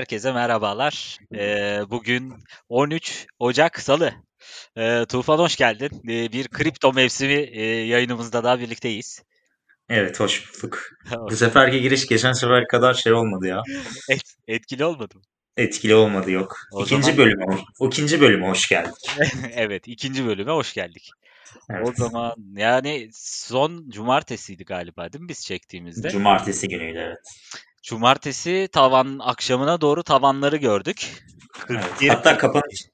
herkese merhabalar. Ee, bugün 13 Ocak Salı. Ee, Tufan hoş geldin. Ee, bir kripto mevsimi e, yayınımızda daha birlikteyiz. Evet hoş bulduk. Bu seferki giriş geçen sefer kadar şey olmadı ya. Et, etkili olmadı mı? Etkili olmadı yok. O ikinci zaman- bölüme, ikinci bölüme hoş geldik. evet, ikinci bölüme hoş geldik. Evet. O zaman yani son cumartesiydi galiba değil mi biz çektiğimizde? Cumartesi günüydü evet. Cumartesi tavan akşamına doğru tavanları gördük. evet. 41 Hatta kapanış.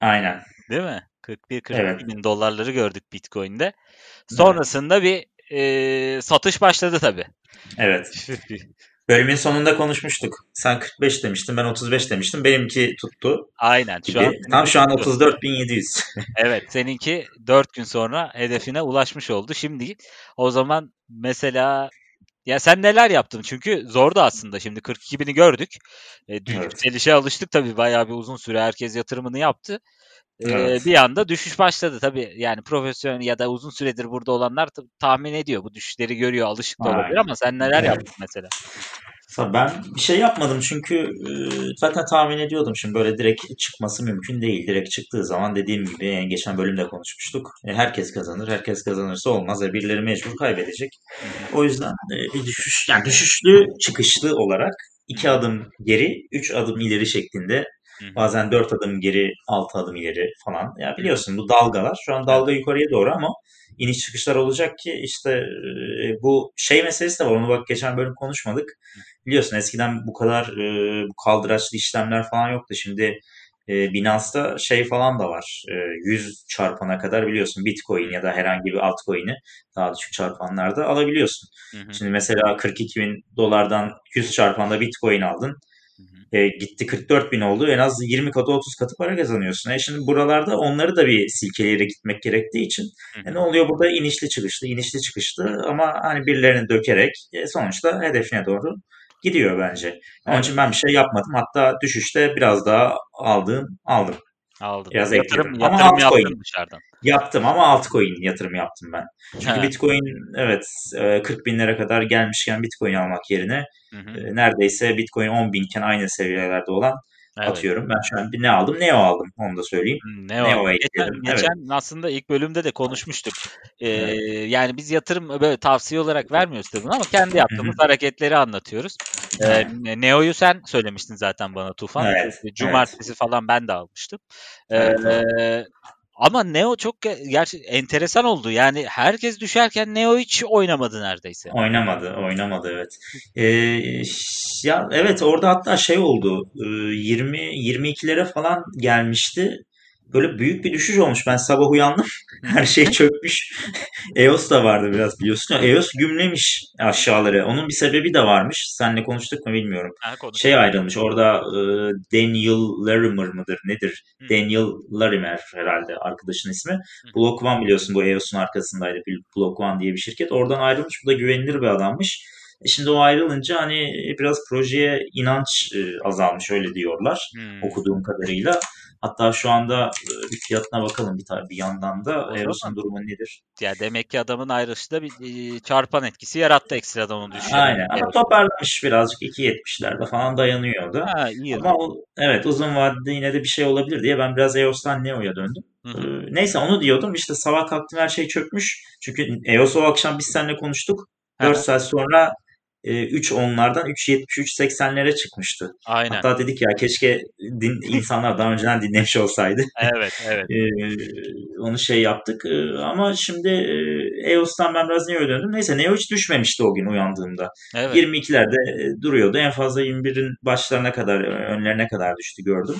Aynen. değil mi? 41 42 Evet. bin dolarları gördük Bitcoin'de. Sonrasında bir e, satış başladı tabii. Evet. Bölümün sonunda konuşmuştuk. Sen 45 demiştin, ben 35 demiştim. Benimki tuttu Aynen. Şu an Tam şu an 34.700. Evet, seninki 4 gün sonra hedefine ulaşmış oldu. Şimdi o zaman mesela ya sen neler yaptın? Çünkü zordu aslında. Şimdi 42 bini gördük. E, dü- Evet. Yükselişe alıştık tabii. Bayağı bir uzun süre herkes yatırımını yaptı. E, Evet. bir anda düşüş başladı tabii. Yani profesyonel ya da uzun süredir burada olanlar ta- tahmin ediyor. Bu düşüşleri görüyor, alışık da olabilir Aynen. ama sen neler Evet. yaptın mesela? Ben bir şey yapmadım çünkü e, zaten tahmin ediyordum şimdi böyle direkt çıkması mümkün değil. Direkt çıktığı zaman dediğim gibi geçen bölümde konuşmuştuk. E, Herkes kazanır. Herkes kazanırsa olmaz. E, Birileri mecbur kaybedecek. O yüzden bir düşüş yani düşüşlü çıkışlı olarak iki adım geri, üç adım ileri şeklinde bazen dört adım geri, altı adım ileri falan. Ya biliyorsun bu dalgalar. Şu an dalga yukarıya doğru ama iniş çıkışlar olacak ki işte e, bu şey meselesi de var. Onu bak geçen bölüm konuşmadık. Biliyorsun eskiden bu kadar e, bu kaldıraçlı işlemler falan yoktu. Şimdi e, Binance'da şey falan da var. E, 100 çarpana kadar biliyorsun Bitcoin ya da herhangi bir altcoin'i daha düşük çarpanlarda alabiliyorsun. Hı hı. Şimdi mesela 42 bin dolardan 100 çarpanda Bitcoin aldın. E, gitti 44 bin oldu. En az 20 katı 30 katı para kazanıyorsun. E şimdi buralarda onları da bir silkeleyerek gitmek gerektiği için e, ne oluyor burada inişli çıkışlı inişli çıkışlı ama hani birilerini dökerek e, sonuçta hedefine doğru gidiyor bence. Onun için ben bir şey yapmadım. Hatta düşüşte biraz daha aldığım aldım. Aldın. Biraz Yatırım, ekledim. Ama yatırım altcoin. yaptın dışarıdan. Yaptım ama altcoin yatırım yaptım ben. Çünkü Ha. Bitcoin evet e, 40 binlere kadar gelmişken Bitcoin almak yerine Hı hı. e, neredeyse Bitcoin 10 binken aynı seviyelerde olan Evet. atıyorum. Ben şu an bir ne aldım? Neo aldım. Onu da söyleyeyim. Hmm, Ne o? Neo'ya Geçen. Evet. geçen aslında ilk bölümde de konuşmuştuk. Ee, Evet. yani biz yatırım böyle tavsiye olarak vermiyoruz tabii ama kendi yaptığımız hareketleri anlatıyoruz. Ee, Evet. Ne- Neo'yu sen söylemiştin zaten bana Tufan. Evet. Ee, Evet. Cumartesi falan ben de almıştım. Ee, Evet. Ama Neo çok ge- gerçi enteresan oldu. Yani herkes düşerken Neo hiç oynamadı neredeyse. Oynamadı, oynamadı evet. Ee, ya evet orada hatta şey oldu. e, 20 22'lere falan gelmişti. Böyle büyük bir düşüş olmuş. Ben sabah uyandım. Her şey çökmüş. EOS da vardı biraz biliyorsun. EOS gümlemiş aşağıları. Onun bir sebebi de varmış. Seninle konuştuk mu bilmiyorum. Ha. Şey ayrılmış. Orada e, Daniel Larimer mıdır nedir? Hı. Daniel Larimer herhalde arkadaşın ismi. Hı. Block One biliyorsun bu EOS'un arkasındaydı. Block One diye bir şirket. Oradan ayrılmış. Bu da güvenilir bir adammış. E şimdi o ayrılınca hani biraz projeye inanç e, azalmış öyle diyorlar Hmm. okuduğum kadarıyla. Hatta şu anda e, bir fiyatına bakalım bir, tabii bir yandan da zaman durumu nedir? ya demek ki adamın ayrılışı da bir e, çarpan etkisi yarattı ekstradan onu düşürdü. Aynen ama Evet. toparlamış birazcık 2.70'lerde falan dayanıyordu. Ha, iyi. Ama o, evet uzun vadede yine de bir şey olabilir diye ben biraz EOS'tan Neo'ya döndüm. Hı Ee, neyse onu diyordum işte sabah kalktım her şey çökmüş. Çünkü EOS o akşam biz seninle konuştuk. 4 Aha, saat sonra e, 3.10'lardan 3.70-3.80'lere çıkmıştı. Aynen. Hatta dedik ya keşke din, insanlar daha önceden dinlemiş olsaydı. Evet, evet. Ee, onu şey yaptık. Ee, ama şimdi e, EOS'tan ben biraz Neo'ya döndüm. Neyse Neo hiç düşmemişti o gün uyandığımda. Evet. 22'lerde e, duruyordu. En fazla 21'in başlarına kadar, önlerine kadar düştü gördüm.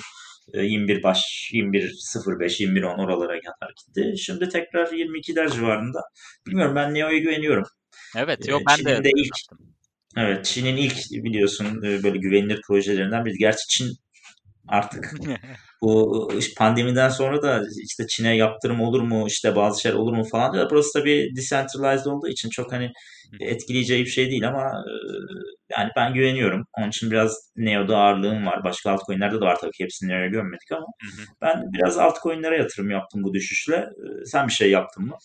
E, 21 baş, 21.05, 21.10 oralara kadar gitti. Şimdi tekrar 22'ler civarında. Bilmiyorum ben Neo'ya güveniyorum. Evet, E, yok ben de Çin'in de ilk yaptım. Evet, Çin'in ilk biliyorsun e, böyle güvenilir projelerinden biri. Gerçi Çin artık bu pandemiden sonra da işte Çin'e yaptırım olur mu, işte bazı şeyler olur mu falan diyor. Burası tabii decentralized olduğu için çok hani etkileyeceği bir şey değil ama e, yani ben güveniyorum. Onun için biraz Neo'da ağırlığım var. Başka altcoin'lerde de var tabii ki hepsini Neo'ya gömmedik ama ben biraz altcoin'lere yatırım yaptım bu düşüşle. E, Sen bir şey yaptın mı?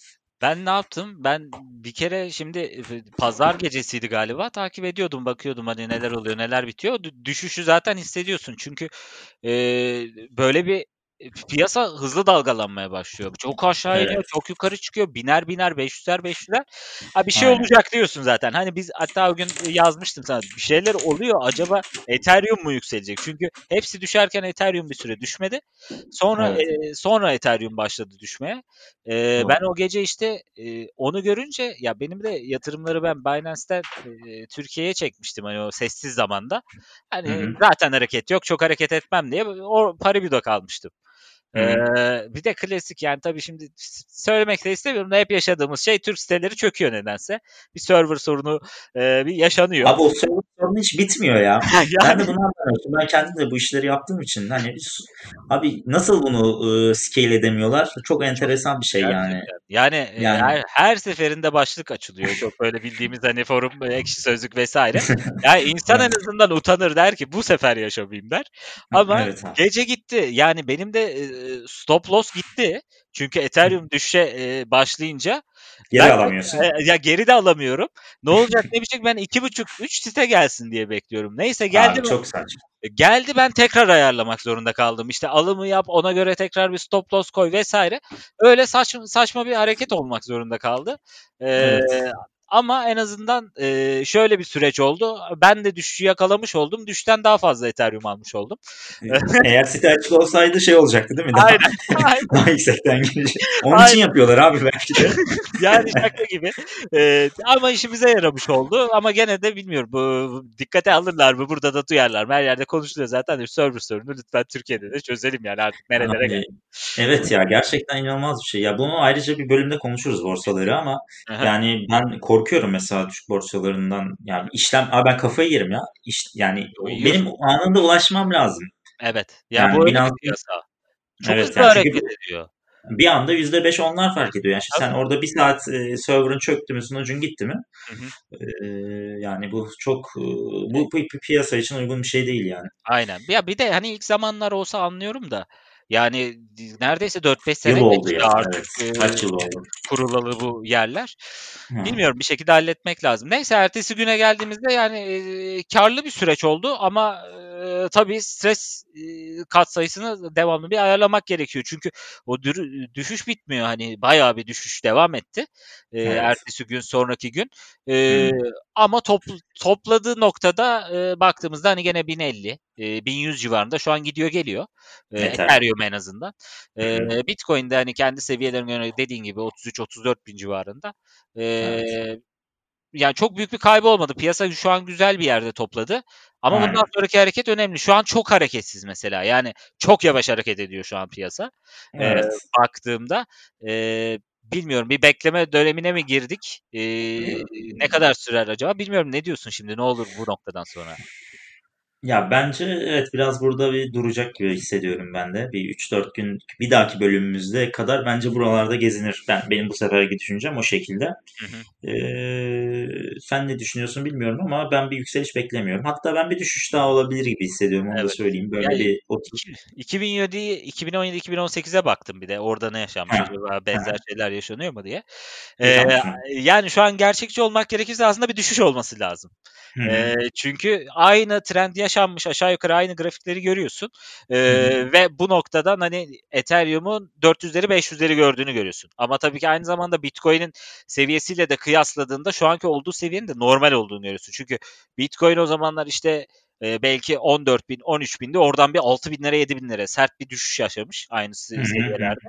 Ben ne yaptım? Ben bir kere şimdi pazar gecesiydi galiba. Takip ediyordum, bakıyordum hani neler oluyor, neler bitiyor. Düşüşü zaten hissediyorsun. Çünkü e, böyle bir piyasa hızlı dalgalanmaya başlıyor. Çok aşağı iniyor, evet. çok yukarı çıkıyor. Biner biner 500'ler 500'ler. Ha bir şey Aynen. olacak diyorsun zaten. Hani biz hatta o gün yazmıştım sana. Bir şeyler oluyor. Acaba Ethereum mu yükselecek? Çünkü hepsi düşerken Ethereum bir süre düşmedi. Sonra evet. e, sonra Ethereum başladı düşmeye. E, ben o gece işte e, onu görünce ya benim de yatırımları ben Binance'ten e, Türkiye'ye çekmiştim hani o sessiz zamanda. Hani Hı-hı. zaten hareket yok, çok hareket etmem diye o Paribu'da kalmıştım. Ee, bir de klasik yani tabii şimdi söylemek de istemiyorum da hep yaşadığımız şey Türk siteleri çöküyor nedense. Bir server sorunu e, bir yaşanıyor. Abi o server sorunu hiç bitmiyor ya. yani... Ben de bunu anlamıyorum. Ben kendim de bu işleri yaptığım için hani abi nasıl bunu e, scale edemiyorlar? Çok enteresan bir şey Gerçekten. yani. Yani, e, yani. Her, her seferinde başlık açılıyor. Çok böyle bildiğimiz hani forum, ekşi sözlük vesaire. Yani insan en azından utanır der ki bu sefer yaşamayayım der. Ama evet, gece gitti. Yani benim de stop loss gitti. Çünkü Ethereum düşe e, başlayınca geri ben, alamıyorsun. E, ya geri de alamıyorum. Ne olacak ne biçim ben iki buçuk üç site gelsin diye bekliyorum. Neyse geldi. Abi, çok saçma. Geldi ben tekrar ayarlamak zorunda kaldım. İşte alımı yap ona göre tekrar bir stop loss koy vesaire. Öyle saçma, saçma bir hareket olmak zorunda kaldı. Ee, evet. Ama en azından e, şöyle bir süreç oldu. Ben de düşüşü yakalamış oldum. Düşten daha fazla Ethereum almış oldum. Eğer site açık olsaydı şey olacaktı değil mi? Daha, aynen. aynen. daha yüksekten gelecek. Onun aynen. için yapıyorlar abi belki de. yani şaka gibi. E, ama işimize yaramış oldu. Ama gene de bilmiyorum. Bu, dikkate alırlar mı? Burada da duyarlar mı? Her yerde konuşuluyor zaten. Server sorunu lütfen Türkiye'de de çözelim yani artık nerelere. Evet ya gerçekten inanılmaz bir şey. Ya bunu ayrıca bir bölümde konuşuruz borsaları ama Aha. yani ben korkuyorum mesela Türk borsalarından. Yani işlem, abi ben kafayı yerim ya. İş, yani Uyuyor. benim anında ulaşmam lazım. Evet. Yani, yani bu piyasa. Çok evet, hızlı yani hareket ediyor. Bir anda %5 onlar fark ediyor. Yani sen orada bir saat e, server'ın çöktü mü, sunucun gitti mi? Hı hı. E, yani bu çok e, bu, bu piyasa için uygun bir şey değil yani. Aynen. Ya bir de hani ilk zamanlar olsa anlıyorum da yani neredeyse 4-5 sene oldu ya. artık evet. Kaç yıl oldu? kurulalı bu yerler. Hı. Bilmiyorum bir şekilde halletmek lazım. Neyse ertesi güne geldiğimizde yani e, karlı bir süreç oldu ama e, tabii stres e, kat sayısını devamlı bir ayarlamak gerekiyor. Çünkü o düşüş bitmiyor. Hani bayağı bir düşüş devam etti. E, evet. Ertesi gün sonraki gün. E, ama top, topladığı noktada e, baktığımızda hani gene 1050, e, 1100 civarında şu an gidiyor geliyor. E, Ethereum en azından. E, Bitcoin'de hani kendi seviyelerine göre dediğin gibi 33-34 bin civarında. E, evet. Yani çok büyük bir kaybı olmadı. Piyasa şu an güzel bir yerde topladı. Ama Aynen. bundan sonraki hareket önemli. Şu an çok hareketsiz mesela. Yani çok yavaş hareket ediyor şu an piyasa. Evet. E, baktığımda. E, bilmiyorum bir bekleme dönemine mi girdik? Ee, ne kadar sürer acaba? Bilmiyorum ne diyorsun şimdi? Ne olur bu noktadan sonra? Ya bence evet biraz burada bir duracak gibi hissediyorum ben de. Bir 3-4 gün bir dahaki bölümümüzde kadar bence buralarda gezinir. Ben benim bu seferki düşüncem o şekilde. Hı hı. Ee, sen ne düşünüyorsun bilmiyorum ama ben bir yükseliş beklemiyorum. Hatta ben bir düşüş daha olabilir gibi hissediyorum onu evet. da söyleyeyim. Böyle yani, bir 2007 2017 2018'e baktım bir de. Orada ne yaşanmış acaba benzer ha. şeyler yaşanıyor mu diye. Ee, yani şu an gerçekçi olmak gerekirse aslında bir düşüş olması lazım. E, çünkü aynı trend yaşanmış aşağı yukarı aynı grafikleri görüyorsun. E, ve bu noktadan hani Ethereum'un 400'leri 500'leri gördüğünü görüyorsun. Ama tabii ki aynı zamanda Bitcoin'in seviyesiyle de kıyasladığında şu anki olduğu seviyenin de normal olduğunu görüyorsun. Çünkü Bitcoin o zamanlar işte e, belki 14 bin, 13 bindi. Oradan bir 6 binlere, 7 binlere sert bir düşüş yaşamış aynı seviyelerde.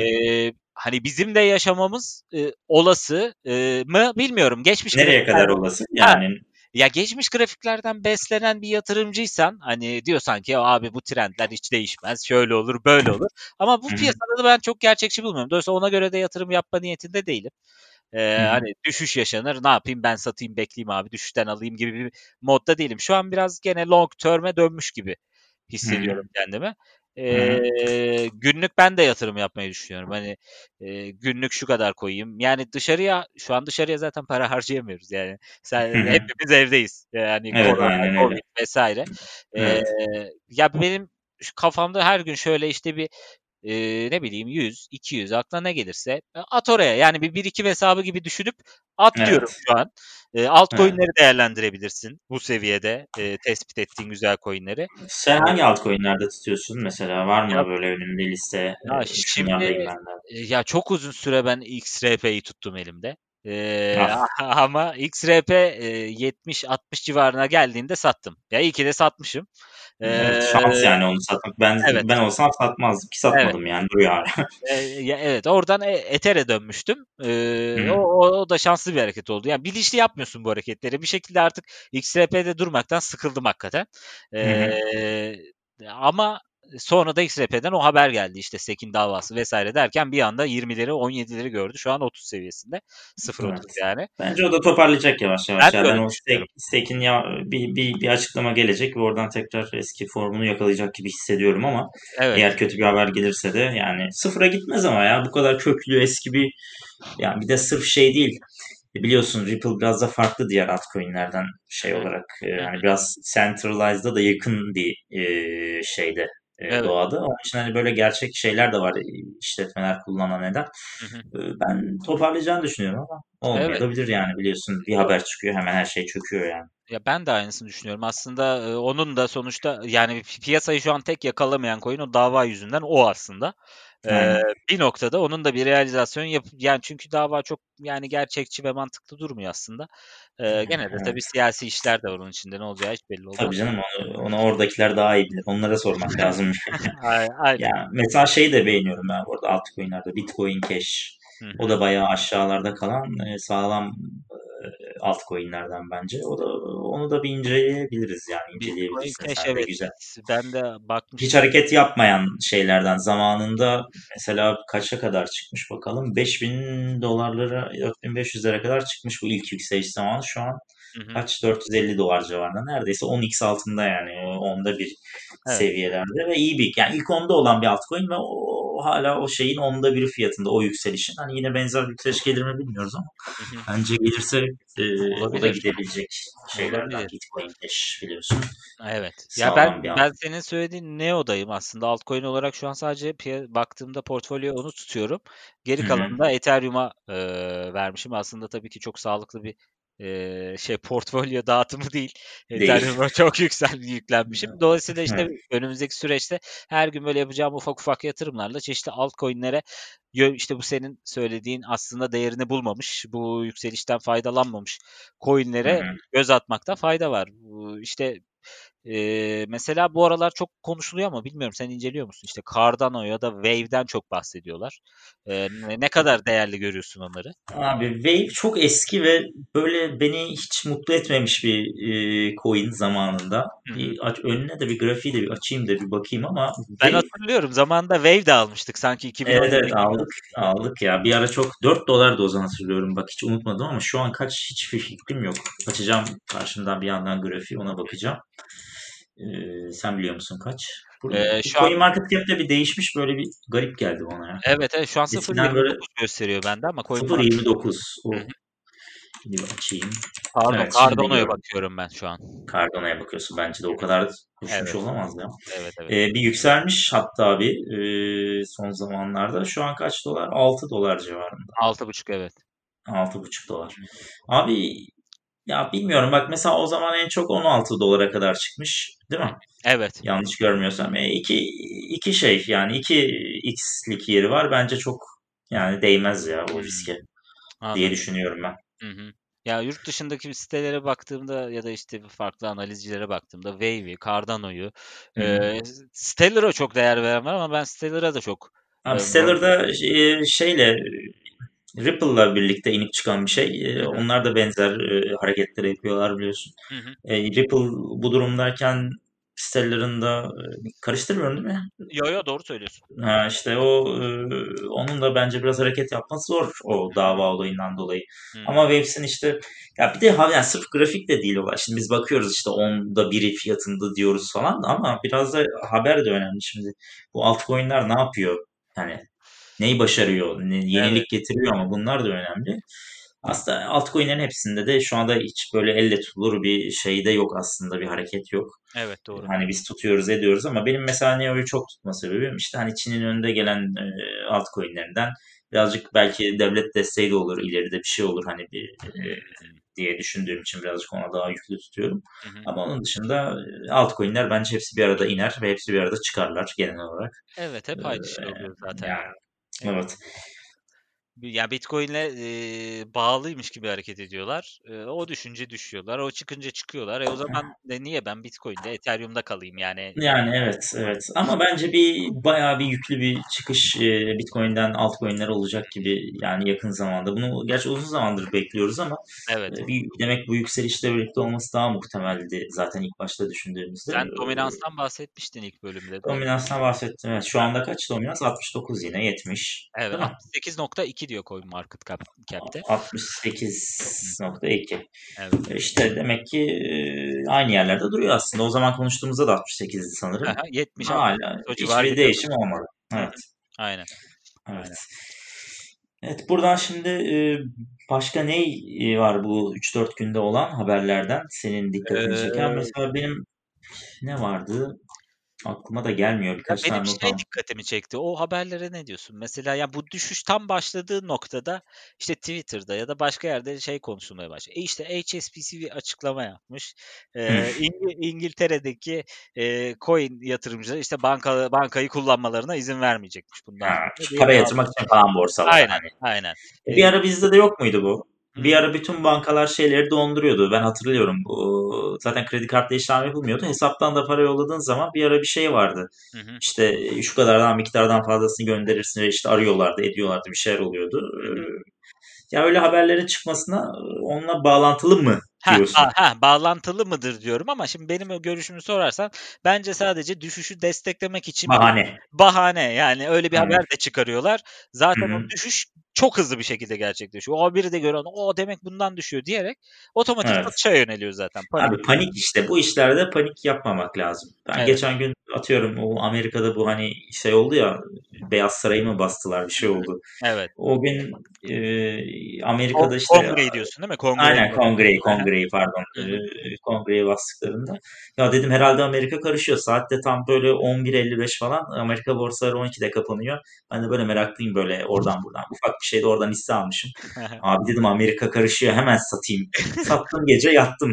e, hani bizim de yaşamamız e, olası e, mı bilmiyorum. Geçmiş Nereye kadar olası? Yani ha, ya geçmiş grafiklerden beslenen bir yatırımcıysan hani diyorsan ki abi bu trendler hiç değişmez. Şöyle olur, böyle olur. Ama bu piyasada da ben çok gerçekçi bulmuyorum. Dolayısıyla ona göre de yatırım yapma niyetinde değilim. Ee, hani düşüş yaşanır ne yapayım ben satayım bekleyeyim abi düşüşten alayım gibi bir modda değilim. Şu an biraz gene long term'e dönmüş gibi hissediyorum hmm. kendimi. Ee, günlük ben de yatırım yapmayı düşünüyorum. Hani e, günlük şu kadar koyayım. Yani dışarıya şu an dışarıya zaten para harcayamıyoruz yani. Sen hepimiz evdeyiz. Yani evet, korona, Covid vesaire. Evet. Ee, ya benim kafamda her gün şöyle işte bir e, ne bileyim 100, 200 aklına ne gelirse e, at oraya. Yani bir birikim hesabı gibi düşünüp at diyorum Evet. şu an. E, altcoin'leri değerlendirebilirsin bu seviyede e, tespit ettiğin güzel coin'leri. Sen hangi altcoin'lerde tutuyorsun mesela? Var mı Ya- böyle önünde liste? Ya Ee, şimdi-. E, Ya çok uzun süre ben XRP'yi tuttum elimde. Ee, Ah. ama XRP e, 70-60 civarına geldiğinde sattım. Ya iyi ki de satmışım. Evet, Ee, şans yani onu satmak. Ben evet. ben olsam satmazdım ki satmadım yani duruyor hala. e, ya evet oradan e- Ether'e dönmüştüm. Ee, o, o da şanslı bir hareket oldu. Yani bilinçli yapmıyorsun bu hareketleri. Bir şekilde artık XRP'de durmaktan sıkıldım hakikaten. Ee, ama sonra da XRP'den o haber geldi işte Sekin davası vesaire derken bir anda 20'leri 17'leri gördü. Şu an 30 seviyesinde. 0.30 Evet. yani. Bence o da toparlayacak yavaş yavaş. Ben de ya. Ben öyle o Stek'in ya bir, bir, bir açıklama gelecek ve oradan tekrar eski formunu yakalayacak gibi hissediyorum ama Evet. eğer kötü bir haber gelirse de yani sıfıra gitmez ama ya bu kadar köklü eski bir yani bir de sırf şey değil. E, Biliyorsun Ripple biraz da farklı diğer altcoin'lerden şey olarak e, yani biraz centralized'a da yakın bir e, şeyde Evet. doğada. Onun için hani böyle gerçek şeyler de var e, işletmeler kullanan neden. Hı hı. E, Ben toparlayacağını düşünüyorum ama olmayabilir yani biliyorsun bir haber çıkıyor hemen her şey çöküyor yani. Ya ben de aynısını düşünüyorum. Aslında e, onun da sonuçta yani pi- piyasayı şu an tek yakalamayan coin o dava yüzünden o aslında. Ee, bir noktada onun da bir realizasyon yap yani çünkü dava çok yani gerçekçi ve mantıklı durmuyor aslında. Ee, gene de tabii siyasi işler de var onun içinde ne olacağı hiç belli olmaz. Tabii canım onu, onu oradakiler daha iyi bilir. Onlara sormak lazım. Ay- Aynen. ya mesela şeyi de beğeniyorum ben burada altcoin'lerde. Bitcoin Cash. O da bayağı aşağılarda kalan e, sağlam e, altcoin'lerden bence. O da onu da bir inceleyebiliriz yani Bitcoin inceleyebilirsin Cash sen evet. güzel. Ben de bakmıştım. Hiç hareket yapmayan şeylerden zamanında mesela kaça kadar çıkmış bakalım 5000 dolarlara 4500'lere kadar çıkmış bu ilk yükseliş zamanı şu an Hı hı. kaç 450 dolar civarında neredeyse 10x altında yani onda bir Evet. seviyelerde ve iyi bir yani ilk onda olan bir altcoin ve o hala o şeyin onda biri fiyatında o yükselişin hani yine benzer bir yükseliş gelir mi bilmiyoruz ama bence gelirse e, o da gidebilecek Olabilir. Bitcoin Cash biliyorsun. Evet. Ya Sağlam ben bir ben senin söylediğin Neo'dayım aslında. Altcoin olarak şu an sadece baktığımda portfolyoya onu tutuyorum. Geri kalanını da Ethereum'a e, vermişim. Aslında tabii ki çok sağlıklı bir e, şey portfolyo dağıtımı değil. Değil. Ethereum'a çok yüksel yüklenmişim. Dolayısıyla işte Evet. önümüzdeki süreçte her gün böyle yapacağım ufak ufak yatırımlarla çeşitli altcoin'lere işte bu senin söylediğin aslında değerini bulmamış, bu yükselişten faydalanmamış coin'lere göz atmakta fayda var. İşte Eee, mesela bu aralar çok konuşuluyor ama bilmiyorum sen inceliyor musun? İşte Cardano ya da Wave'den çok bahsediyorlar. Eee, ne, kadar değerli görüyorsun onları? Abi Wave çok eski ve böyle beni hiç mutlu etmemiş bir e, coin zamanında. Hı. Bir aç, önüne de bir grafiği de bir açayım da bir bakayım ama Ben Wave hatırlıyorum zamanında Wave de almıştık sanki evet 2017'de evet gibi. aldık aldık ya. Bir ara çok 4 dolardı o zaman hatırlıyorum. Bak hiç unutmadım ama şu an kaç hiçbir fikrim yok. Açacağım karşımdan bir yandan grafiği ona bakacağım. Ee, sen biliyor musun kaç? Bu, Eee, bu şu an Market Cap'te bir değişmiş böyle bir garip geldi bana ya. evet, evet şu an Eskiden böyle 0.29 gösteriyor bende ama Coin Market 0.29 o. Hı hı. Bir açayım. pardon Evet Cardano'ya bakıyorum ben şu an. Cardano'ya bakıyorsun. Bence de o kadar düşmüş Evet. olamaz ya. Evet evet. Ee, bir yükselmiş hatta bir e, son zamanlarda. Şu an kaç dolar? 6 dolar civarında. 6.5 evet. 6,5 dolar. Abi ya bilmiyorum bak mesela o zaman en çok 16 dolara kadar çıkmış değil mi? Evet. Yanlış görmüyorsam. E, iki, iki şey yani iki x'lik yeri var. Bence çok yani değmez ya o Hmm, riske diye anladım. düşünüyorum ben. Hı hı. Ya yurt dışındaki sitelere baktığımda ya da işte farklı analizcilere baktığımda Wave'i, Cardano'yu, eee Stellar'a çok değer veren var ama ben Stellar'a da çok Abi eee, Stellar'da e, şeyle Ripple'la birlikte inip çıkan bir şey. Hı hı. onlar da benzer e, hareketleri yapıyorlar biliyorsun. Hı hı. E, Ripple bu durumdayken Stellar'ın da e, karıştırmıyorum değil mi? Yo yo doğru söylüyorsun. Ha, işte o e, onun da bence biraz hareket yapması zor o dava olayından dolayı. Hı Ama. Waves'in işte ya bir de yani sırf grafik de değil olay. Şimdi biz bakıyoruz işte onda biri fiyatında diyoruz falan ama biraz da haber de önemli şimdi. Bu altcoin'ler ne yapıyor? Hani neyi başarıyor? Ne, Evet. yenilik getiriyor ama bunlar da önemli. Aslında altcoin'lerin hepsinde de şu anda hiç böyle elle tutulur bir şey de yok aslında bir hareket yok. Evet doğru. Hani biz tutuyoruz ediyoruz ama benim mesela Neo'yu çok tutma sebebim işte hani Çin'in önünde gelen e, altcoin'lerinden birazcık belki devlet desteği de olur ileride bir şey olur hani bir e, diye düşündüğüm için birazcık ona daha yüklü tutuyorum. Hı hı. Ama onun dışında e, altcoin'ler bence hepsi bir arada iner ve hepsi bir arada çıkarlar genel olarak. Evet hep aynı şey oluyor zaten. Yani, evet. Ya Bitcoin'le e, bağlıymış gibi hareket ediyorlar. E, o düşünce düşüyorlar. O çıkınca çıkıyorlar. E o zaman de niye ben Bitcoin'de Ethereum'da kalayım yani? Yani evet evet. Ama bence bir bayağı bir yüklü bir çıkış e, Bitcoin'den altcoin'ler olacak gibi yani yakın zamanda. Bunu gerçi uzun zamandır bekliyoruz ama evet. E, bir, demek bu yükselişle birlikte olması daha muhtemeldi zaten ilk başta düşündüğümüzde. Sen dominanstan bahsetmiştin ilk bölümde. Dominanstan bahsettim. Evet. Şu anda kaç dominans? 69 yine 70. Evet 68.2 diyor Coin Market Cap'te. 68.2. Evet. İşte demek ki aynı yerlerde duruyor aslında. O zaman konuştuğumuzda da 68'di sanırım. Aha, 70 Hala hiçbir değişim olmadı. Evet. Aynen. Evet. Aynen. Evet buradan şimdi başka ne var bu 3-4 günde olan haberlerden senin dikkatini çeken? Ee, Mesela benim ne vardı? Aklıma da gelmiyor birkaç ya tane benim şey dikkatimi çekti. O haberlere ne diyorsun? Mesela ya bu düşüş tam başladığı noktada işte Twitter'da ya da başka yerde şey konuşulmaya başladı. E işte HSBC bir açıklama yapmış. Ee, İngil- İngiltere'deki e, coin yatırımcıları işte banka bankayı kullanmalarına izin vermeyecekmiş bundan. Ha, para yatırmak için falan borsalar. Aynen, hani. aynen. E, bir ara bizde de yok muydu bu? Bir ara bütün bankalar şeyleri donduruyordu. Ben hatırlıyorum. Bu, zaten kredi kartla işlem yapılmıyordu. Hesaptan da para yolladığın zaman bir ara bir şey vardı. Hı hı. İşte şu kadardan miktardan fazlasını gönderirsin ve işte arıyorlardı, ediyorlardı bir şeyler oluyordu. Hı hı. Ya öyle haberlerin çıkmasına onunla bağlantılı mı Ha, ha, bağlantılı mıdır diyorum ama şimdi benim görüşümü sorarsan bence sadece düşüşü desteklemek için bahane. bahane yani öyle bir Hı. haber de çıkarıyorlar. Zaten Hı. o düşüş çok hızlı bir şekilde gerçekleşiyor. O biri de gören o demek bundan düşüyor diyerek otomatik evet. satışa yöneliyor zaten. Panik. Abi panik işte bu işlerde panik yapmamak lazım. Ben evet. geçen gün atıyorum o Amerika'da bu hani şey oldu ya Beyaz Sarayı mı bastılar bir şey oldu. Evet. O gün e, Amerika'da işte Kongreyi diyorsun değil mi? Kongreyi. Aynen kongreyi, kongreyi pardon. e, kongreyi bastıklarında. Ya dedim herhalde Amerika karışıyor. Saatte tam böyle 11.55 falan. Amerika borsaları 12'de kapanıyor. Ben de böyle meraklıyım böyle oradan buradan. Ufak bir şey de oradan hisse almışım. Abi dedim Amerika karışıyor hemen satayım. Sattım gece yattım.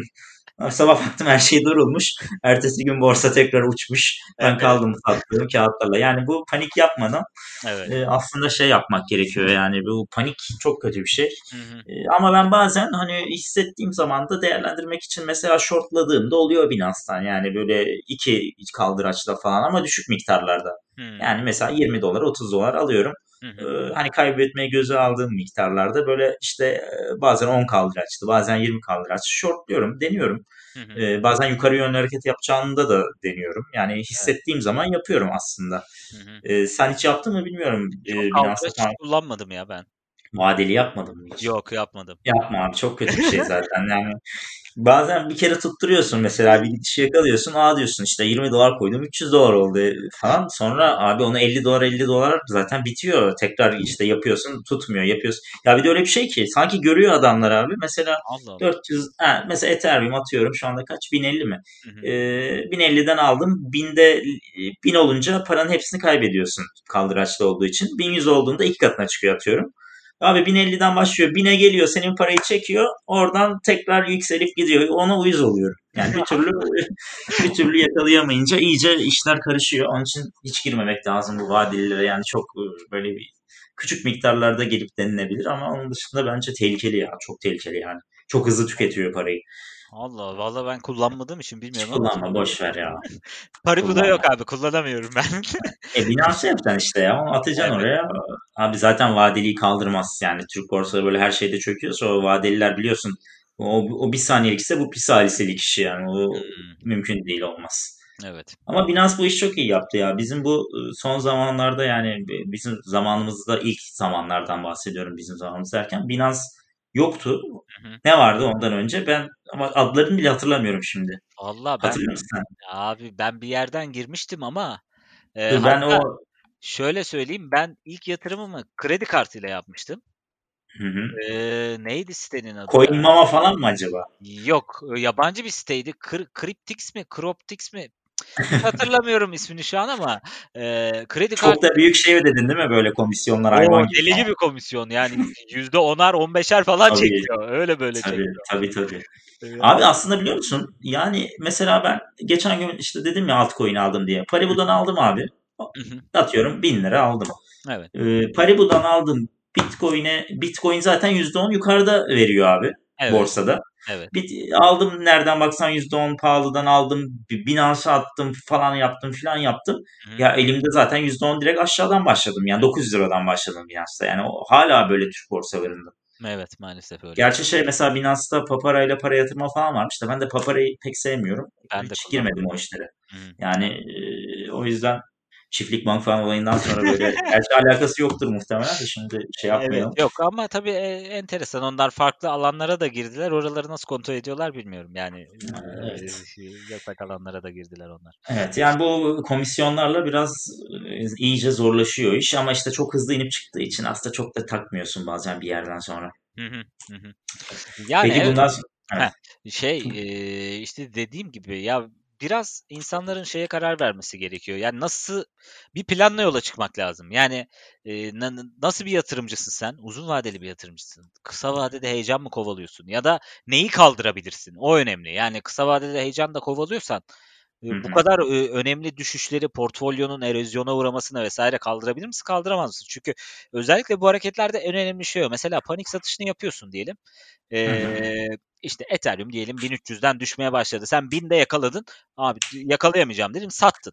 Sabah baktım her şey durulmuş. Ertesi gün borsa tekrar uçmuş. Ben evet. kaldım sattığım kağıtlarla. Yani bu panik yapmadan evet. e, aslında şey yapmak gerekiyor. Yani bu panik çok kötü bir şey. Hı hı. E, ama ben bazen hani hissettiğim zaman da değerlendirmek için mesela shortladığımda oluyor Binance'tan. Yani böyle iki kaldıraçla falan ama düşük miktarlarda. Hı. Yani mesela 20 dolar 30 dolar alıyorum. Hı hı. hani kaybetmeyi göze aldığım miktarlarda böyle işte bazen 10 kaldıraçtı, bazen 20 kaldıraç shortluyorum, deniyorum. Hı hı. bazen yukarı yönlü hareket yapacağında da deniyorum. Yani hissettiğim evet. zaman yapıyorum aslında. Hı hı. sen hiç yaptın mı bilmiyorum. Çok kaldıraç kullanmadım ya ben. Vadeli yapmadın mı hiç? Yok yapmadım. Yapma abi çok kötü bir şey zaten. Yani bazen bir kere tutturuyorsun mesela bir gidişi yakalıyorsun. Aa diyorsun işte 20 dolar koydum 300 dolar oldu falan. Sonra abi onu 50 dolar 50 dolar zaten bitiyor. Tekrar işte yapıyorsun tutmuyor yapıyorsun. Ya bir de öyle bir şey ki sanki görüyor adamlar abi. Mesela Allah Allah. 400 he, mesela Ethereum atıyorum şu anda kaç 1050 mi? Hı hı. Ee, 1050'den aldım. 1000'de 1000 olunca paranın hepsini kaybediyorsun kaldıraçlı olduğu için. 1100 olduğunda iki katına çıkıyor atıyorum. Abi 1050'den başlıyor. 1000'e geliyor. Senin parayı çekiyor. Oradan tekrar yükselip gidiyor. Ona uyuz oluyorum. Yani bir türlü bir türlü yakalayamayınca iyice işler karışıyor. Onun için hiç girmemek lazım bu vadelilere. Yani çok e, böyle bir küçük miktarlarda gelip denilebilir ama onun dışında bence tehlikeli ya. Çok tehlikeli yani. Çok hızlı tüketiyor parayı. Allah valla ben kullanmadığım için bilmiyorum Hiç kullanma boş ver ya. Paribu da yok abi kullanamıyorum ben. e Binance yapacaksın işte ya atacaksın evet. oraya. Abi zaten vadeliyi kaldırmaz yani Türk borsaları böyle her şeyde çöküyorsa o vadeliler biliyorsun o, o bir saniyelik ise bu bir saliselik işi yani o hmm. mümkün değil olmaz. Evet. Ama Binance bu işi çok iyi yaptı ya. Bizim bu ıı, son zamanlarda yani bizim zamanımızda ilk zamanlardan bahsediyorum bizim zamanımız derken Binance yoktu. Hı hı. Ne vardı ondan önce? Ben ama adlarını bile hatırlamıyorum şimdi. Allah ben Hatırlıyor musun sen? abi ben bir yerden girmiştim ama e, Dur, ben o şöyle söyleyeyim ben ilk yatırımımı kredi kartıyla yapmıştım. Hı hı. Eee, neydi sitenin adı Coin ya? Mama falan mı acaba? Yok, yabancı bir siteydi. Kır Cryptix mi, Croptix mi? Hiç hatırlamıyorum ismini şu an ama eee, kredi Çok kartı da büyük şey ödedin değil mi böyle komisyonlar O hayvan gibi deli gibi komisyon yani %10'ar 15'er falan Tabii. çekiyor. Öyle böyle Tabii çekiyor. tabii tabii. Eee, Abi aslında biliyor musun? Yani mesela ben geçen gün işte dedim ya altcoin aldım diye. Paribu'dan aldım abi. Atıyorum 1000 lira aldım. Evet. Ee, Paribu'dan aldım. Bitcoin'e Bitcoin zaten %10 yukarıda veriyor abi Evet. borsada. Evet. Bit, aldım nereden baksan %10 pahalıdan aldım. Bir Binance'a attım falan yaptım filan yaptım. Hı. Ya elimde zaten %10 direkt aşağıdan başladım. Yani 900 liradan başladım Binance'da. Yani o, hala böyle Türk borsalarında. Evet maalesef öyle. Gerçi şey mesela Binance'da Papara ile para yatırma falan varmış da ben de Papara'yı pek sevmiyorum. Ben de Hiç kullanmadım. girmedim o işlere. Hı. Yani e, o yüzden çiftlik bank falan olayından sonra böyle gerçi alakası yoktur muhtemelen de şimdi şey yapmayalım. Evet, yok ama tabii e, enteresan. Onlar farklı alanlara da girdiler. Oraları nasıl kontrol ediyorlar bilmiyorum. Yani Evet. e, yasak alanlara da girdiler onlar. Evet yani bu komisyonlarla biraz e, iyice zorlaşıyor iş ama işte çok hızlı inip çıktığı için aslında çok da takmıyorsun bazen bir yerden sonra. Hı hı, hı. Yani Peki evet, bundan sonra evet. şey e, işte dediğim gibi ya biraz insanların şeye karar vermesi gerekiyor. Yani nasıl bir planla yola çıkmak lazım. Yani e, na- nasıl bir yatırımcısın sen? Uzun vadeli bir yatırımcısın. Kısa vadede heyecan mı kovalıyorsun? Ya da neyi kaldırabilirsin? O önemli. Yani kısa vadede heyecan da kovalıyorsan e, Hı bu kadar önemli düşüşleri portfolyonun erozyona uğramasına vesaire kaldırabilir misin? Kaldıramaz mısın? Çünkü özellikle bu hareketlerde en önemli şey o. Mesela panik satışını yapıyorsun diyelim. Ee, işte Ethereum diyelim 1300'den düşmeye başladı. Sen 1000'de yakaladın. Abi yakalayamayacağım dedim sattın.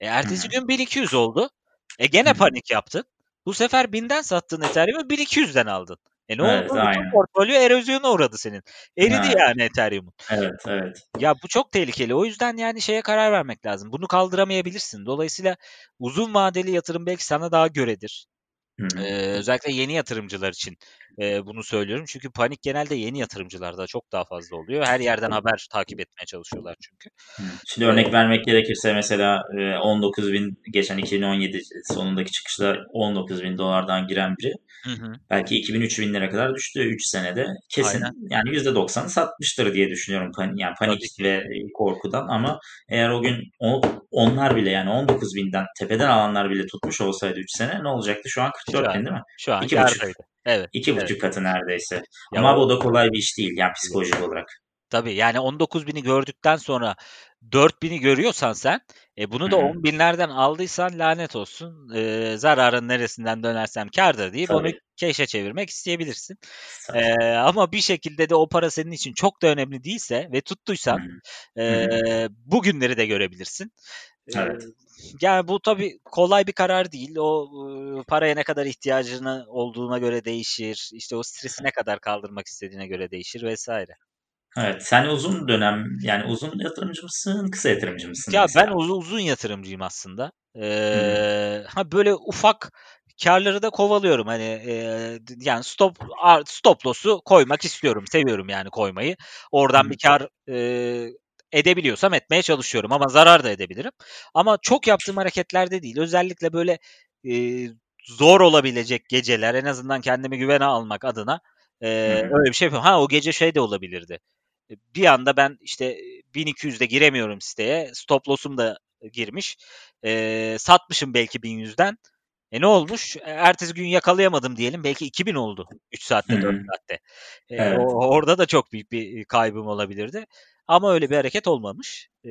E, ertesi gün 1200 oldu. E gene panik yaptın. Bu sefer 1000'den sattın Ethereum'u 1200'den aldın. E ne Evet oldu? Bütün aynen. portfolyo erozyona uğradı senin. Eridi Evet. yani Ethereum'un. Evet evet. Ya bu çok tehlikeli. O yüzden yani şeye karar vermek lazım. Bunu kaldıramayabilirsin. Dolayısıyla uzun vadeli yatırım belki sana daha göredir. Ee, özellikle yeni yatırımcılar için e, bunu söylüyorum. Çünkü panik genelde yeni yatırımcılarda çok daha fazla oluyor. Her yerden haber takip etmeye çalışıyorlar çünkü. Şimdi Ee, örnek vermek gerekirse mesela e, 19 bin geçen 2017 sonundaki çıkışta 19 bin dolardan giren biri hı belki 2000-3000 lira kadar düştü 3 senede. Kesin Aynen. yani %90'ı satmıştır diye düşünüyorum. Pan, yani panik Tabii ve korkudan ama eğer o gün o, onlar bile yani 19 binden tepeden alanlar bile tutmuş olsaydı 3 sene ne olacaktı? Şu an Şu 44 an, bin değil mi? şu an 2,5. kârdaydı. Evet. İki Evet. buçuk katı neredeyse. Ya Ama o bu da kolay bir iş değil yani psikolojik olarak. tabii yani 19 bini gördükten sonra 4 bini görüyorsan sen e, bunu da hı. 10 binlerden aldıysan lanet olsun. E, zararın neresinden dönersem kârdır deyip onu Tabii. keşe çevirmek isteyebilirsin. Tabii. E, ama bir şekilde de o para senin için çok da önemli değilse ve tuttuysan e, bugünleri de görebilirsin. Evet. yani bu tabii kolay bir karar değil. O e, paraya ne kadar ihtiyacını olduğuna göre değişir. İşte o stresi ne kadar kaldırmak istediğine göre değişir vesaire. Evet. Sen uzun dönem yani uzun yatırımcı mısın, kısa yatırımcı mısın Ya ben mesela? uzun, uzun yatırımcıyım aslında. Ee, ha böyle ufak karları da kovalıyorum. Hani e, yani stop stop loss'u koymak istiyorum. Seviyorum yani koymayı. Oradan hı. bir kar e, edebiliyorsam etmeye çalışıyorum ama zarar da edebilirim. Ama çok yaptığım hareketlerde değil. Özellikle böyle e, zor olabilecek geceler en azından kendimi güvene almak adına e, hı. öyle bir şey yapıyorum. Ha o gece şey de olabilirdi. E, Bir anda ben işte 1200'de giremiyorum siteye. Stop loss'um da girmiş. E, satmışım belki 1100'den. E ne olmuş? E, Ertesi gün yakalayamadım diyelim. Belki 2000 oldu 3 Hı saatte 4 hı. saatte. E, Evet. o, orada da çok büyük bir kaybım olabilirdi. Ama öyle bir hareket olmamış. E,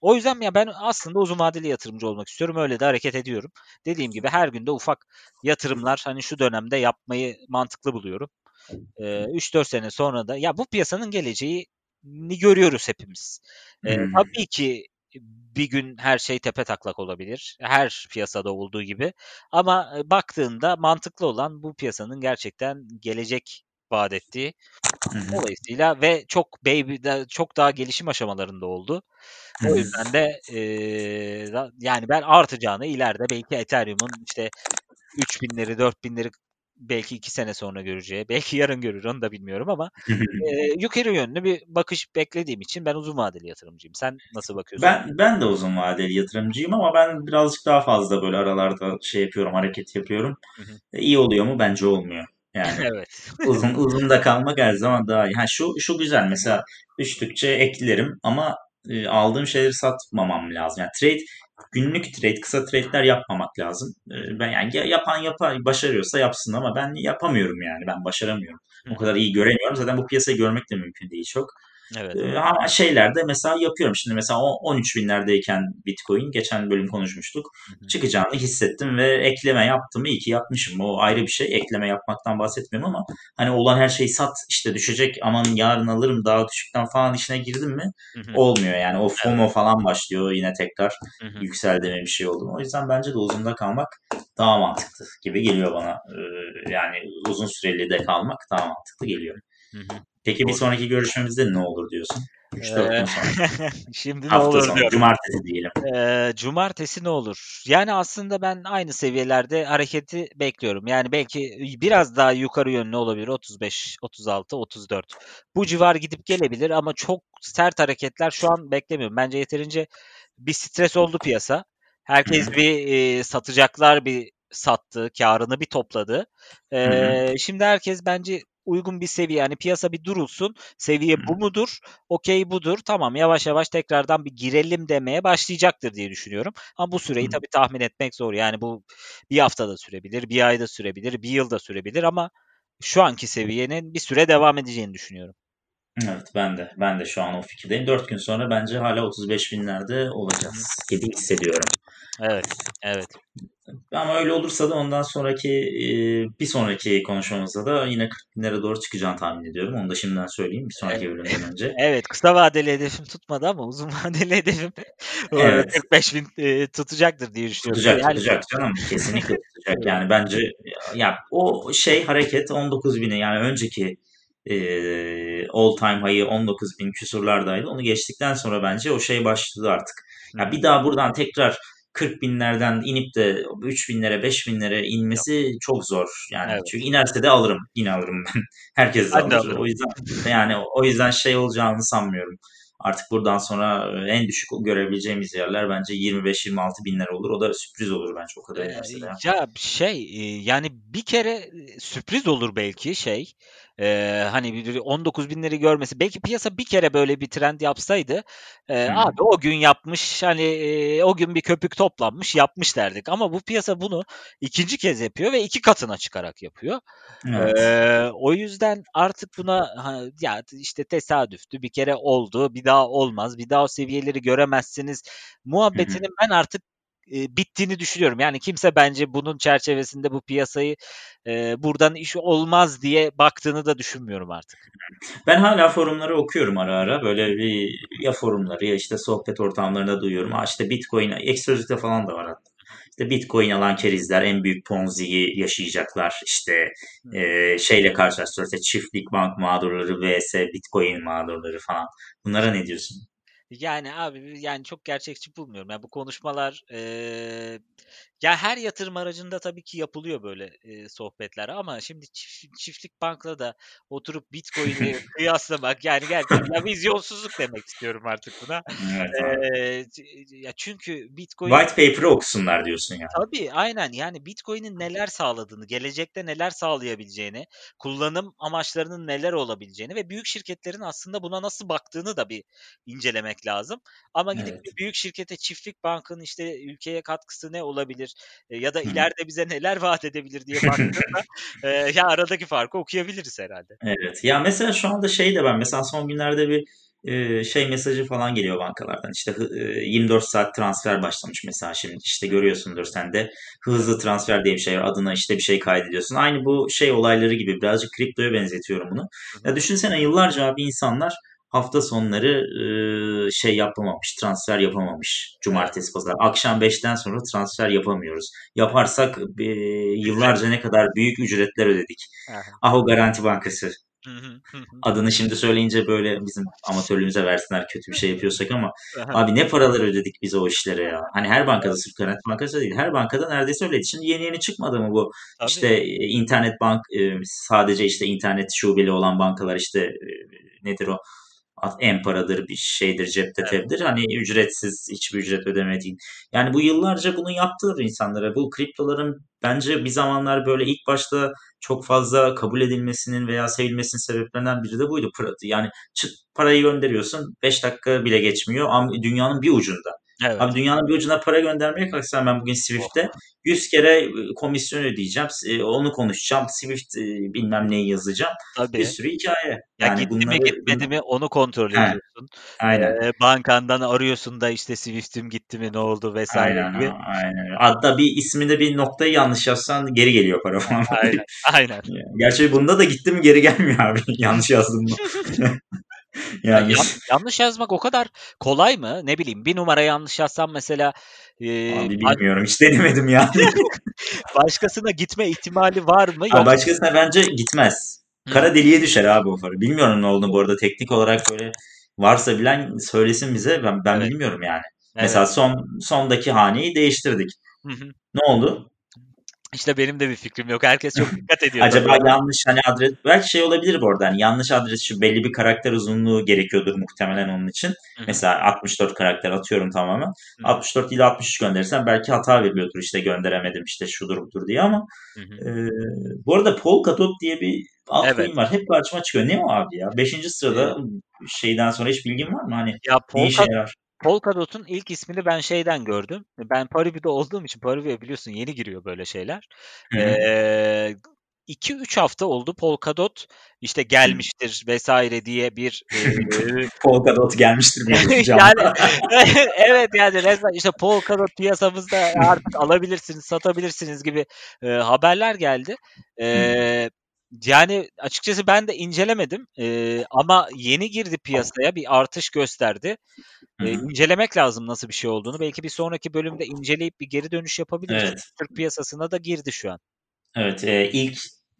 o yüzden ya ben aslında uzun vadeli yatırımcı olmak istiyorum. Öyle de hareket ediyorum. Dediğim gibi her günde ufak yatırımlar hani şu dönemde yapmayı mantıklı buluyorum. E, 3-4 sene sonra da ya bu piyasanın geleceğini görüyoruz hepimiz. E, tabii ki bir gün her şey tepe taklak olabilir. Her piyasada olduğu gibi. Ama e, baktığında mantıklı olan bu piyasanın gerçekten gelecek vaat ettiği. Dolayısıyla ve çok baby çok daha gelişim aşamalarında oldu. O yüzden de da- yani ben artacağını ileride belki Ethereum'un işte 3000'leri 4000'leri belki 2 sene sonra göreceği, belki yarın görür onu da bilmiyorum ama eee, yukarı yönlü bir bakış beklediğim için ben uzun vadeli yatırımcıyım. Sen nasıl bakıyorsun? Ben ben de uzun vadeli yatırımcıyım ama ben birazcık daha fazla böyle aralarda şey yapıyorum, hareket yapıyorum. E, İyi oluyor mu? Bence olmuyor. Yani Evet. uzun uzun da kalmak her zaman daha iyi. Ha şu şu güzel mesela düştükçe eklerim ama e, aldığım şeyleri satmamam lazım. Yani trade günlük trade, kısa trade'ler yapmamak lazım. E, ben yani ya- yapan yapar, başarıyorsa yapsın ama ben yapamıyorum yani. Ben başaramıyorum. O kadar iyi göremiyorum. Zaten bu piyasayı görmek de mümkün değil çok. Evet. Ee, şeylerde mesela yapıyorum. Şimdi mesela o 13 binlerdeyken Bitcoin geçen bölüm konuşmuştuk. Hı hı. Çıkacağını hissettim ve ekleme yaptım. İyi ki yapmışım. O ayrı bir şey. Ekleme yapmaktan bahsetmiyorum ama hani olan her şeyi sat işte düşecek aman yarın alırım daha düşükten falan işine girdim mi Hı hı. olmuyor yani. O FOMO falan başlıyor yine tekrar Hı hı. yükseldiğime bir şey oldu. O yüzden bence de uzunda kalmak daha mantıklı gibi geliyor bana. Ee, yani uzun süreli de kalmak daha mantıklı geliyor. Hı hı. Peki bir sonraki görüşmemizde ne olur diyorsun? 3-4 gün Eee, sonra. Şimdi ne Hafta olur sonu, diyorum. cumartesi diyelim. Eee, cumartesi ne olur? Yani aslında ben aynı seviyelerde hareketi bekliyorum. Yani belki biraz daha yukarı yönlü olabilir. 35, 36, 34. Bu civar gidip gelebilir ama çok sert hareketler şu an beklemiyorum. Bence yeterince bir stres oldu piyasa. Herkes bir e, satacaklar bir sattı, karını bir topladı. Eee, şimdi herkes bence uygun bir seviye yani piyasa bir durulsun. Seviye bu mudur? Okey budur. Tamam yavaş yavaş tekrardan bir girelim demeye başlayacaktır diye düşünüyorum. Ama bu süreyi tabii tahmin etmek zor. Yani bu bir haftada sürebilir, bir ayda sürebilir, bir yılda sürebilir ama şu anki seviyenin bir süre devam edeceğini düşünüyorum. Evet ben de. Ben de şu an o fikirdeyim. 4 gün sonra bence hala 35 binlerde olacağız gibi hissediyorum. Evet, evet. Ama öyle olursa da ondan sonraki e, bir sonraki konuşmamızda da yine 40 binlere doğru çıkacağını tahmin ediyorum. Onu da şimdiden söyleyeyim bir E sonraki bölümden önce. evet, kısa vadeli hedefim tutmadı ama uzun vadeli hedefim Evet. 45 bin eee, tutacaktır diye düşünüyorum. Tutacak Yani tutacak canım. Kesinlikle tutacak. Yani bence ya o şey hareket 19 bine yani önceki e, all time high'ı 19 bin küsurlardaydı. Onu geçtikten sonra bence o şey başladı artık. Ya bir daha buradan tekrar 40 binlerden inip de 3 binlere 5 binlere Yok. inmesi çok zor. Yani Evet. çünkü inerse de alırım. Yine alırım ben. Herkes de alır. O yüzden yani o yüzden şey olacağını sanmıyorum. Artık buradan sonra e, en düşük görebileceğimiz yerler bence 25-26 binler olur. O da sürpriz olur bence o kadar Eee, inerse de. ya. şey eee, yani bir kere eee, sürpriz olur belki şey. Eee, hani bir 19 binleri görmesi. Belki piyasa bir kere böyle bir trend yapsaydı Hı hı. abi o gün yapmış hani eee, o gün bir köpük toplanmış yapmış derdik. Ama bu piyasa bunu ikinci kez yapıyor ve iki katına çıkarak yapıyor. Evet. Eee, o yüzden artık buna ha, ya işte tesadüftü bir kere oldu bir daha olmaz bir daha o seviyeleri göremezsiniz muhabbetinin ben artık eee, bittiğini düşünüyorum. Yani kimse bence bunun çerçevesinde bu piyasayı eee, buradan iş olmaz diye baktığını da düşünmüyorum artık. Ben hala forumları okuyorum ara ara. Böyle bir ya forumları ya işte sohbet ortamlarında duyuyorum. Ha işte Bitcoin, Exodus'ta falan da var hatta. İşte Bitcoin alan kerizler en büyük Ponzi'yi yaşayacaklar. İşte e, şeyle karşılaştırıyor. İşte çiftlik bank mağdurları vs Bitcoin mağdurları falan. Bunlara ne diyorsun? Yani abi yani çok gerçekçi bulmuyorum. Yani bu konuşmalar eee, ya her yatırım aracında tabii ki yapılıyor böyle eee, sohbetler ama şimdi çift- çiftlik bankla da oturup Bitcoin'i kıyaslamak yani gerçekten vizyonsuzluk demek istiyorum artık buna. Evet c- ya çünkü Bitcoin White paper'ı okusunlar diyorsun yani. Tabii aynen yani Bitcoin'in neler sağladığını, gelecekte neler sağlayabileceğini, kullanım amaçlarının neler olabileceğini ve büyük şirketlerin aslında buna nasıl baktığını da bir incelemek lazım. Ama gidip Evet. bir büyük şirkete çiftlik bankın işte ülkeye katkısı ne olabilir e, ya da ileride bize neler vaat edebilir diye baktığında e, ya aradaki farkı okuyabiliriz herhalde. Evet. Ya mesela şu anda şey de ben mesela son günlerde bir e, şey mesajı falan geliyor bankalardan. İşte hı- e, 24 saat transfer başlamış mesela şimdi işte görüyorsundur sen de hızlı transfer diye bir şey var. Adına işte bir şey kaydediyorsun. Aynı bu şey olayları gibi birazcık kriptoya benzetiyorum bunu. Ya düşünsene yıllarca abi insanlar hafta sonları e, şey yapamamış, transfer yapamamış. Cumartesi, pazar. Akşam 5'ten sonra transfer yapamıyoruz. Yaparsak e, yıllarca ne kadar büyük ücretler ödedik. Aha. Aho Garanti Bankası. Adını şimdi söyleyince böyle bizim amatörlüğümüze versinler kötü bir şey yapıyorsak ama abi ne paralar ödedik biz o işlere ya. Hani her bankada sırf Garanti Bankası değil. Her bankada neredeyse öyleydi. Şimdi yeni yeni çıkmadı mı bu Tabii. işte e, internet bank e, sadece işte internet şubeli olan bankalar işte e, nedir o Empara'dır bir şeydir cepte evet. tepdir. Hani ücretsiz hiçbir ücret ödemediğin. Yani bu yıllarca bunu yaptılar insanlara. Bu kriptoların bence bir zamanlar böyle ilk başta çok fazla kabul edilmesinin veya sevilmesinin sebeplerinden biri de buydu. Yani parayı gönderiyorsun 5 dakika bile geçmiyor ama dünyanın bir ucunda. Evet. Abi dünyanın bir ucuna para göndermeye kalksam ben bugün Swift'te 100 kere komisyon ödeyeceğim. Onu konuşacağım. Swift bilmem neyi yazacağım. Tabii. Bir sürü hikaye. Ya yani gitti bunları, mi gitmedi mi onu kontrol ediyorsun. Aynen. Ee, bankandan arıyorsun da işte Swift'im gitti mi ne oldu vesaire aynen, gibi. Aynen. Hatta bir isminde bir noktayı yanlış yazsan geri geliyor para falan. Aynen. Aynen. Gerçi bunda da gitti mi geri gelmiyor abi. yanlış yazdım mı. yani ya, yanlış yazmak o kadar kolay mı? Ne bileyim bir numara yanlış yazsam mesela e, Abi bilmiyorum hiç denemedim yani. başkasına gitme ihtimali var mı? Yok. Başkasına bence gitmez. Kara deliğe düşer abi o para. Bilmiyorum ne olduğunu bu arada teknik olarak böyle varsa bilen söylesin bize. Ben ben evet. bilmiyorum yani. Evet. Mesela son sondaki haneyi değiştirdik. Hı hı. Ne oldu? İşte benim de bir fikrim yok. Herkes çok dikkat ediyor. Acaba tabii. yanlış hani adres belki şey olabilir bu arada. Hani yanlış adres şu belli bir karakter uzunluğu gerekiyordur muhtemelen onun için. Hı-hı. Mesela 64 karakter atıyorum tamamen. Hı-hı. 64 ile 63 gönderirsen belki hata veriliyordur işte gönderemedim işte şudur budur diye ama e, bu arada Polkadot diye bir altcoin evet. var. Hep karşıma çıkıyor. Ne o abi ya? Beşinci sırada şeyden sonra hiç bilgin var mı? Hani ya Polka, ne işe yarar? Polkadot'un ilk ismini ben şeyden gördüm. Ben Paribu'da olduğum için Paribu'ya biliyorsun yeni giriyor böyle şeyler. Hı 2-3 hafta oldu Polkadot işte gelmiştir vesaire diye bir e, Polkadot gelmiştir yani evet yani resmen işte Polkadot piyasamızda artık alabilirsiniz satabilirsiniz gibi e, haberler geldi. E, yani açıkçası ben de incelemedim ee, ama yeni girdi piyasaya bir artış gösterdi. Ee, incelemek lazım nasıl bir şey olduğunu. Belki bir sonraki bölümde inceleyip bir geri dönüş yapabiliriz. Evet. Türk piyasasına da girdi şu an. Evet e, ilk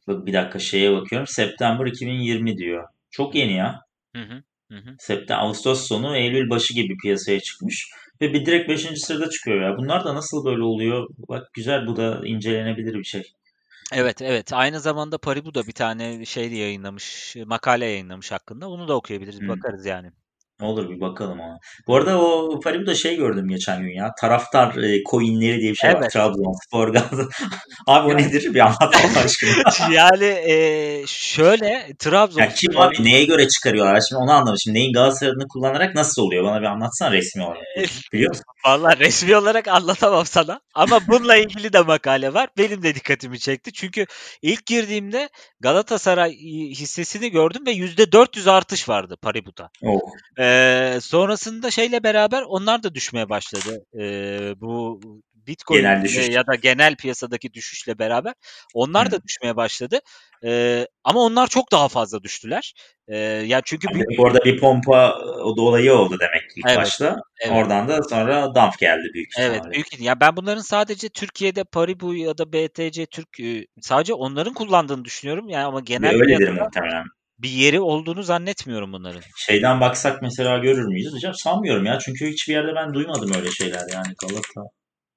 bir dakika şeye bakıyorum. September 2020 diyor. Çok yeni ya. Hı hı. Hı September, Ağustos sonu, Eylül başı gibi piyasaya çıkmış. Ve bir direkt 5. sırada çıkıyor ya. Bunlar da nasıl böyle oluyor? Bak güzel bu da incelenebilir bir şey. Evet, evet. Aynı zamanda Paribu da bir tane şey yayınlamış, makale yayınlamış hakkında. Onu da okuyabiliriz, Hımm. bakarız yani. Ne olur bir bakalım ona. Bu arada o Paribu'da şey gördüm geçen gün ya. Taraftar e, coinleri diye bir şey var. Trabzonspor Galatasaray. Abi o nedir? Bir anlat Allah aşkına. yani e, şöyle Trabzon. Ya kim abi neye göre çıkarıyorlar? Şimdi onu anlamadım. Şimdi neyin Galatasaray'ını kullanarak nasıl oluyor? Bana bir anlatsana resmi olarak. Biliyor musun? Valla resmi olarak anlatamam sana. Ama bununla ilgili de makale var. Benim de dikkatimi çekti. Çünkü ilk girdiğimde Galatasaray hissesini gördüm ve %400 artış vardı Paribu'da. Oh. Ee, sonrasında şeyle beraber onlar da düşmeye başladı. Ee, bu Bitcoin ya da genel piyasadaki düşüşle beraber onlar Hı. da düşmeye başladı. Ee, ama onlar çok daha fazla düştüler. Ee, yani çünkü yani büyük... orada bir pompa o dolayı oldu demek ilk evet, başta. Evet. Oradan da sonra dump geldi büyük ihtimalle. Evet, büyük. Ya ben bunların sadece Türkiye'de Paribu ya da BTC Türk sadece onların kullandığını düşünüyorum. Yani ama genel öyledir muhtemelen bir yeri olduğunu zannetmiyorum bunların. Şeyden baksak mesela görür müyüz? Hocam sanmıyorum ya. Çünkü hiçbir yerde ben duymadım öyle şeyler yani Galata.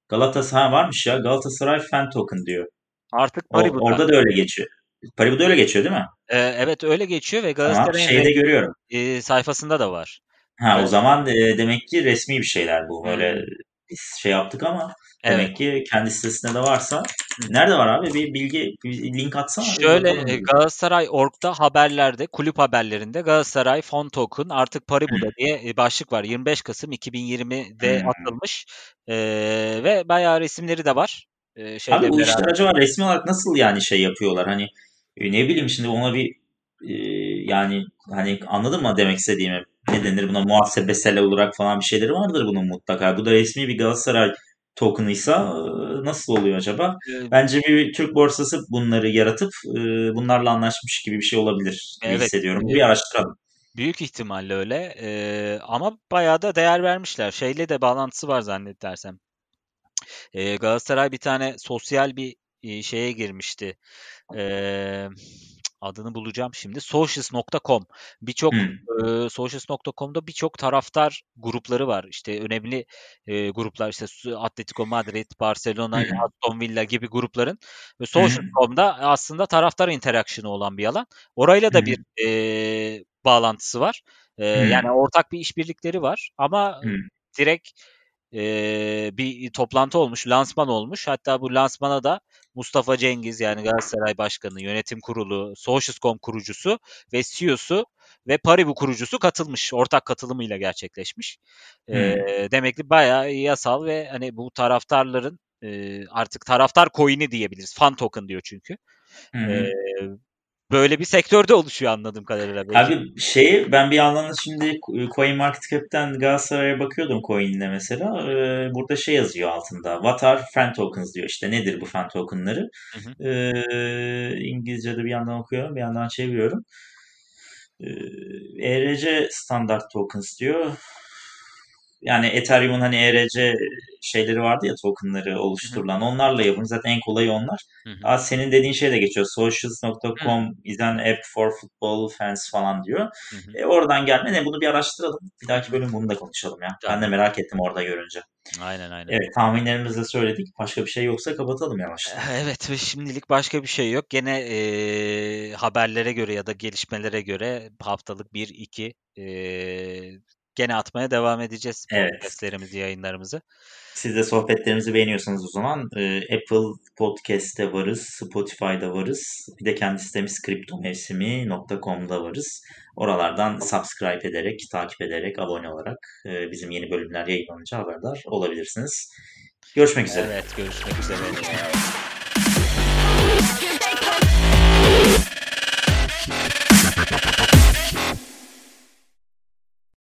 Galatasaray varmış ya. Galatasaray fan token diyor. Artık Paribu'da. Orada da öyle geçiyor. Paribu'da öyle geçiyor değil mi? Ee, evet öyle geçiyor ve Galatasaray'ın tamam, şeyde görüyorum. E, sayfasında da var. Ha evet. o zaman e, demek ki resmi bir şeyler bu. Böyle biz şey yaptık ama Evet. Demek ki kendi sitesinde de varsa. Nerede var abi? Bir bilgi, bir link atsana. Şöyle e, Galatasaray Org'da haberlerde, kulüp haberlerinde Galatasaray Fon Token artık Paribu'da diye e, başlık var. 25 Kasım 2020'de hmm. atılmış. Ee, ve bayağı resimleri de var. Ee, abi bu beraber. işler acaba resmi olarak nasıl yani şey yapıyorlar? Hani e, ne bileyim şimdi ona bir e, yani hani anladın mı demek istediğimi? Ne denir buna muhasebesel olarak falan bir şeyleri vardır bunun mutlaka. Bu da resmi bir Galatasaray token'ıysa nasıl oluyor acaba? Bence bir Türk borsası bunları yaratıp bunlarla anlaşmış gibi bir şey olabilir evet. hissediyorum. Bir araştıralım. Büyük ihtimalle öyle. Ee, ama bayağı da değer vermişler. Şeyle de bağlantısı var zannedersem. Ee, Galatasaray bir tane sosyal bir şeye girmişti. Ee, adını bulacağım şimdi. Socials.com. Birçok hmm. e, Socials.com'da birçok taraftar grupları var. İşte önemli e, gruplar işte Atletico Madrid, Barcelona, hmm. Aston Villa gibi grupların ve Socials.com'da hmm. aslında taraftar interaksiyonu olan bir alan. Orayla da hmm. bir e, bağlantısı var. E, hmm. Yani ortak bir işbirlikleri var ama hmm. direkt e, bir toplantı olmuş, lansman olmuş. Hatta bu lansmana da Mustafa Cengiz yani Galatasaray Başkanı, Yönetim Kurulu, Socials.com kurucusu ve CEO'su ve Paribu kurucusu katılmış. Ortak katılımıyla gerçekleşmiş. Hmm. E, demek ki bayağı yasal ve hani bu taraftarların e, artık taraftar coin'i diyebiliriz. Fan token diyor çünkü. Hmm. E, böyle bir sektörde oluşuyor anladığım kadarıyla. Abi şeyi ben bir yandan şimdi Coin Market Cap'ten Galatasaray'a bakıyordum coin'ine mesela. Ee, burada şey yazıyor altında. What are fan tokens diyor. İşte nedir bu fan tokenları? Hı hı. Ee, İngilizce'de bir yandan okuyorum bir yandan çeviriyorum. Ee, ERC standart tokens diyor yani Ethereum'un hani ERC şeyleri vardı ya tokenları oluşturulan. Onlarla yapın. Zaten en kolayı onlar. Aa, senin dediğin şey de geçiyor. Socials.com is an app for football fans falan diyor. E, oradan gelme. Ne bunu bir araştıralım. Bir dahaki bölüm bunu da konuşalım ya. Tamam. Ben de merak ettim orada görünce. Aynen aynen. Evet tahminlerimizi de söyledik. Başka bir şey yoksa kapatalım yavaş. Evet ve şimdilik başka bir şey yok. Gene e, haberlere göre ya da gelişmelere göre haftalık 1-2 e, gene atmaya devam edeceğiz evet. podcastlerimizi, yayınlarımızı. Siz de sohbetlerimizi beğeniyorsanız o zaman e, Apple Podcast'te varız, Spotify'da varız. Bir de kendi sitemiz kriptomevsimi.com'da varız. Oralardan subscribe ederek, takip ederek, abone olarak e, bizim yeni bölümler yayınlanınca haberdar olabilirsiniz. Görüşmek üzere. Evet, görüşmek üzere.